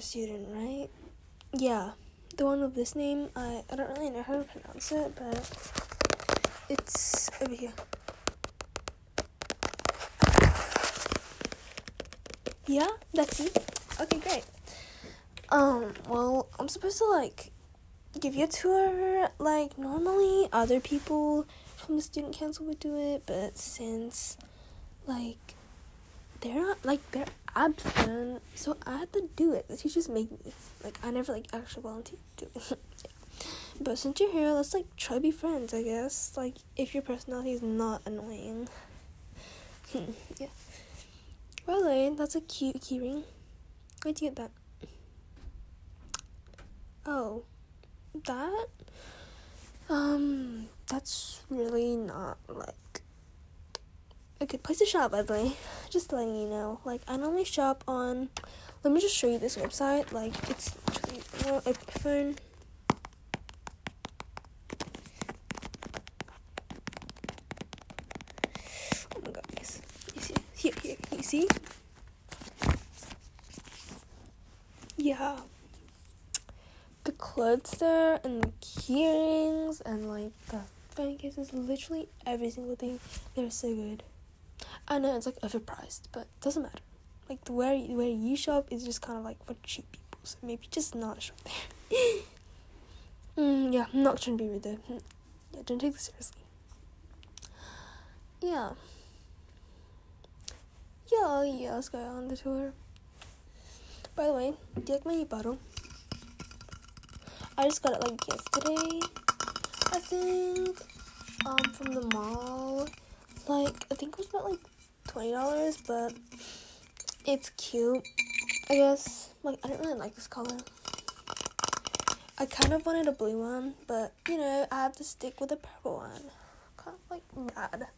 student, right? Yeah, the one with this name. I I don't really know how to pronounce it, but it's over here. Yeah, that's you. Okay, great. Um, well, I'm supposed to like give you a tour. Like normally, other people from the student council would do it, but since like they're not like they're absent, so I had to do it. The teachers made me. Like I never like actually volunteered to do it. But since you're here, let's like try to be friends. I guess like if your personality is not annoying. yeah. Well way, that's a cute keyring. Where'd you get that? Oh, that? Um, that's really not like a good place to shop, by the way. Just letting you know. Like, I normally shop on. Let me just show you this website. Like, it's actually well, a. Oh my god, yes. You see? Here, here, you see? Yeah. The clothes there and the keyrings and like the phone cases, literally every single thing. They're so good. I know it's like overpriced, but it doesn't matter. Like the where where you shop is just kind of like for cheap people, so maybe just not shop there. mm, yeah, I'm not trying to be rude though. Mm, Yeah, don't take this seriously. Yeah. Yeah, yeah, let's go on the tour. By the way, do you like my bottle? I just got it like yesterday. I think um from the mall. Like I think it was about like twenty dollars, but it's cute. I guess like I don't really like this color. I kind of wanted a blue one, but you know I have to stick with a purple one. Kind of like mad.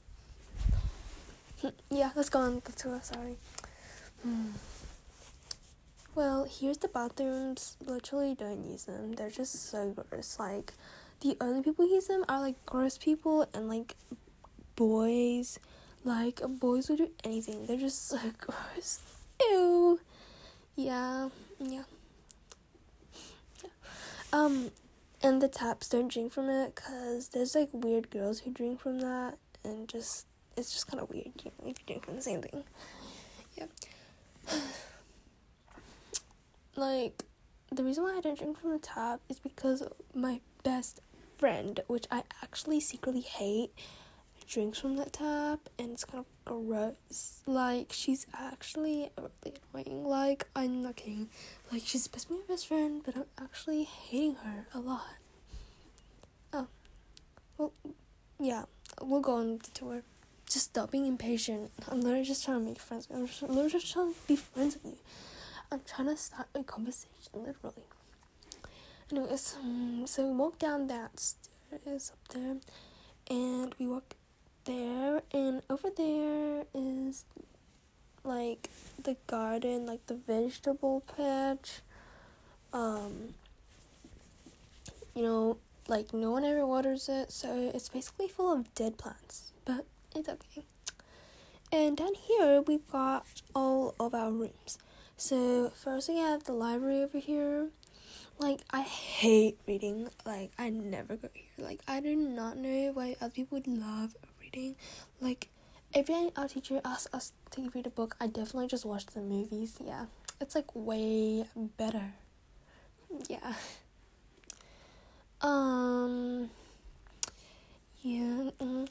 yeah, let's go on to the tour. Sorry. Hmm. Well, here's the bathrooms. Literally, don't use them. They're just so gross. Like, the only people who use them are like gross people and like boys. Like, boys would do anything. They're just so gross. Ew. Yeah. Yeah. yeah. Um, and the taps don't drink from it because there's like weird girls who drink from that, and just it's just kind of weird, you know, if you drink from the same thing. Yeah. like the reason why I don't drink from the tap is because my best friend, which I actually secretly hate, drinks from that tap and it's kind of gross. Like she's actually really annoying. Like I'm not kidding. Like she's supposed to be my best friend, but I'm actually hating her a lot. Oh. Well yeah, we'll go on the tour. Just stop being impatient. I'm literally just trying to make friends. I'm just literally just trying to be friends with you. I'm trying to start a conversation, literally. Anyways, um, so we walk down that stairs up there, and we walk there, and over there is like the garden, like the vegetable patch. Um, you know, like no one ever waters it, so it's basically full of dead plants, but it's okay. And down here, we've got all of our rooms. So first we have the library over here. Like I hate reading. Like I never go here. Like I do not know why other people would love reading. Like every our teacher asks us to read a book, I definitely just watch the movies. Yeah, it's like way better. Yeah. Um. Yeah. Mm,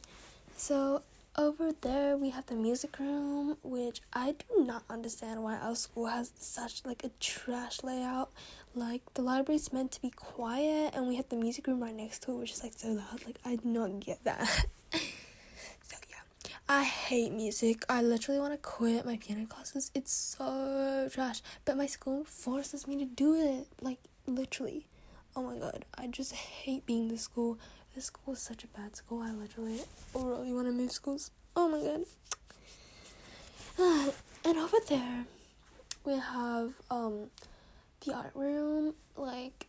so over there we have the music room, which I do not understand why our school has such like a trash layout. Like the library's meant to be quiet, and we have the music room right next to it, which is like so loud. Like I do not get that. I hate music. I literally want to quit my piano classes. It's so trash, but my school forces me to do it. Like literally. Oh my god, I just hate being this school. This school is such a bad school. I literally really want to move schools. Oh my god. and over there, we have um the art room, like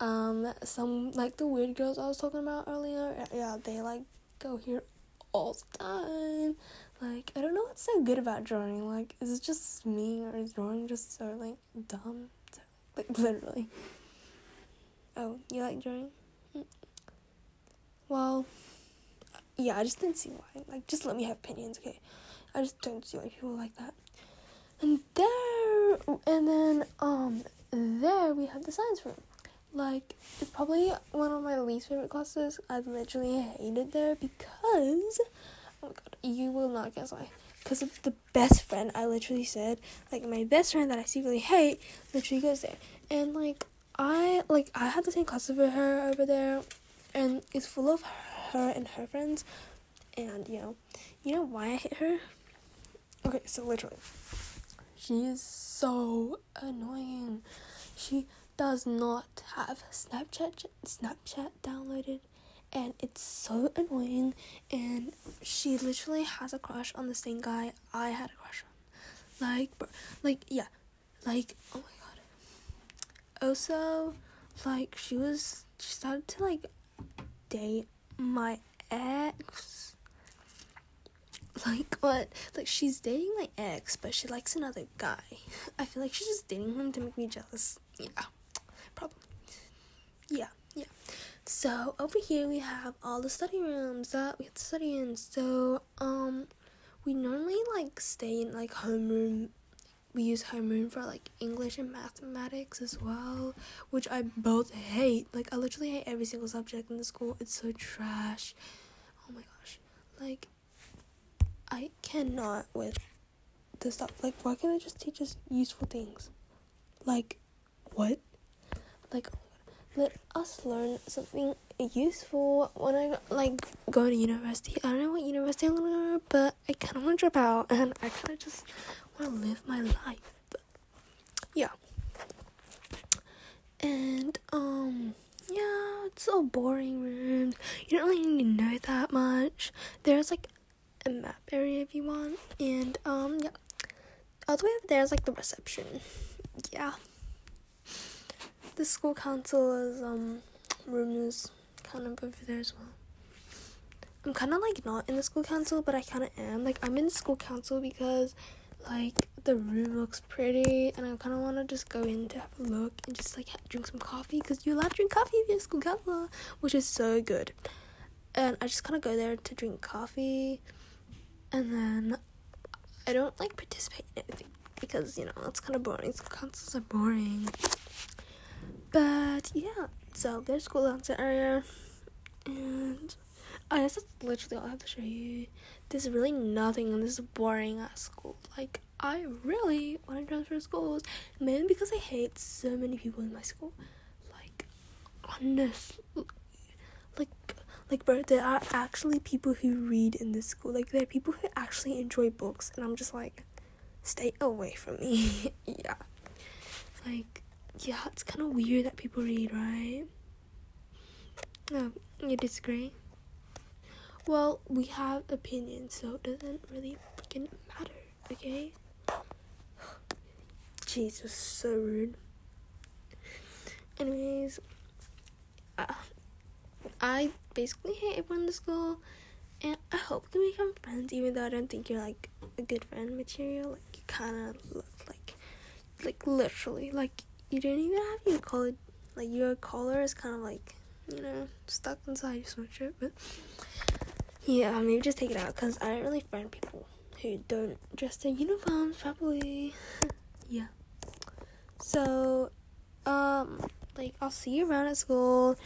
um some like the weird girls I was talking about earlier. Yeah, they like go here all the time. Like, I don't know what's so good about drawing. Like, is it just me or is drawing just so, like, dumb? Like, literally. Oh, you like drawing? Well, yeah, I just didn't see why. Like, just let me have opinions, okay? I just don't see why people like that. And there, and then, um, there we have the science room. Like, it's probably one of my least favorite classes. I literally hate it there because Oh my god, you will not guess why. Because of the best friend, I literally said, like, my best friend that I secretly hate literally goes there. And, like, I, like, I had the same class with her over there, and it's full of her and her friends. And, you know, you know why I hate her? Okay, so literally, she is so annoying. She does not have Snapchat Snapchat downloaded and it's so annoying and she literally has a crush on the same guy I had a crush on. Like bro, like yeah. Like oh my god. Also like she was she started to like date my ex. Like what? Like she's dating my ex, but she likes another guy. I feel like she's just dating him to make me jealous. Yeah, probably. Yeah, yeah. So over here we have all the study rooms that we have to study in. So um we normally like stay in like homeroom we use homeroom for like English and mathematics as well, which I both hate. Like I literally hate every single subject in the school. It's so trash. Oh my gosh. Like I cannot with the stuff. Like why can't they just teach us useful things? Like what? Like let us learn something useful when I like go to university. I don't know what university I'm gonna go, but I kind of want to drop out, and I kind of just want to live my life. But, yeah, and um, yeah, it's so boring rooms. You don't really need to know that much. There's like a map area if you want, and um, yeah, all the way over there is like the reception. Yeah the school council's um room is kind of over there as well. I'm kind of like not in the school council, but I kind of am. Like I'm in school council because like the room looks pretty, and I kind of want to just go in to have a look and just like drink some coffee because you're allowed to drink coffee if you're school council, which is so good. And I just kind of go there to drink coffee, and then I don't like participate in anything because you know it's kind of boring. School councils are boring. But yeah, so there's school answer area, and oh, I guess that's literally all I have to show you. There's really nothing, and this is boring at school. Like I really want to transfer schools, mainly because I hate so many people in my school. Like honestly, like like bro, there are actually people who read in this school. Like there are people who actually enjoy books, and I'm just like, stay away from me. yeah, like yeah, it's kind of weird that people read, right? No, you disagree? Well, we have opinions, so it doesn't really freaking matter, okay? Jesus, so rude. Anyways, uh, I basically hate everyone in the school, and I hope we become friends, even though I don't think you're like a good friend material. Like, you kind of look like, like, literally, like, you don't even have your collar like your collar is kind of like you know stuck inside your sweatshirt but yeah maybe just take it out because i don't really find people who don't dress their uniforms properly. Yeah. So um like i'll see you around at school.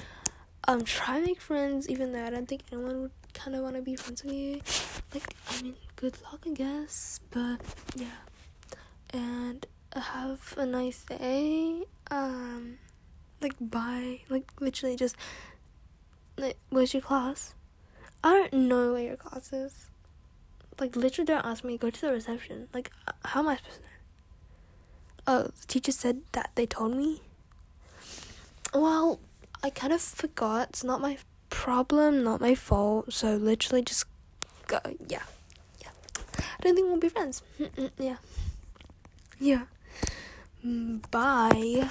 Um try make friends even though i don't think anyone would kind of want to be friends with you. Like i mean good luck i guess but yeah. And have a nice day. Um, like bye. Like literally just like where's your class? I don't know where your class is. Like literally don't ask me, go to the reception. Like how am I supposed to know? Oh, the teacher said that they told me. Well, I kind of forgot. It's not my problem, not my fault. So literally just go. Yeah. Yeah. I don't think we'll be friends. yeah. Yeah. Mm, bye.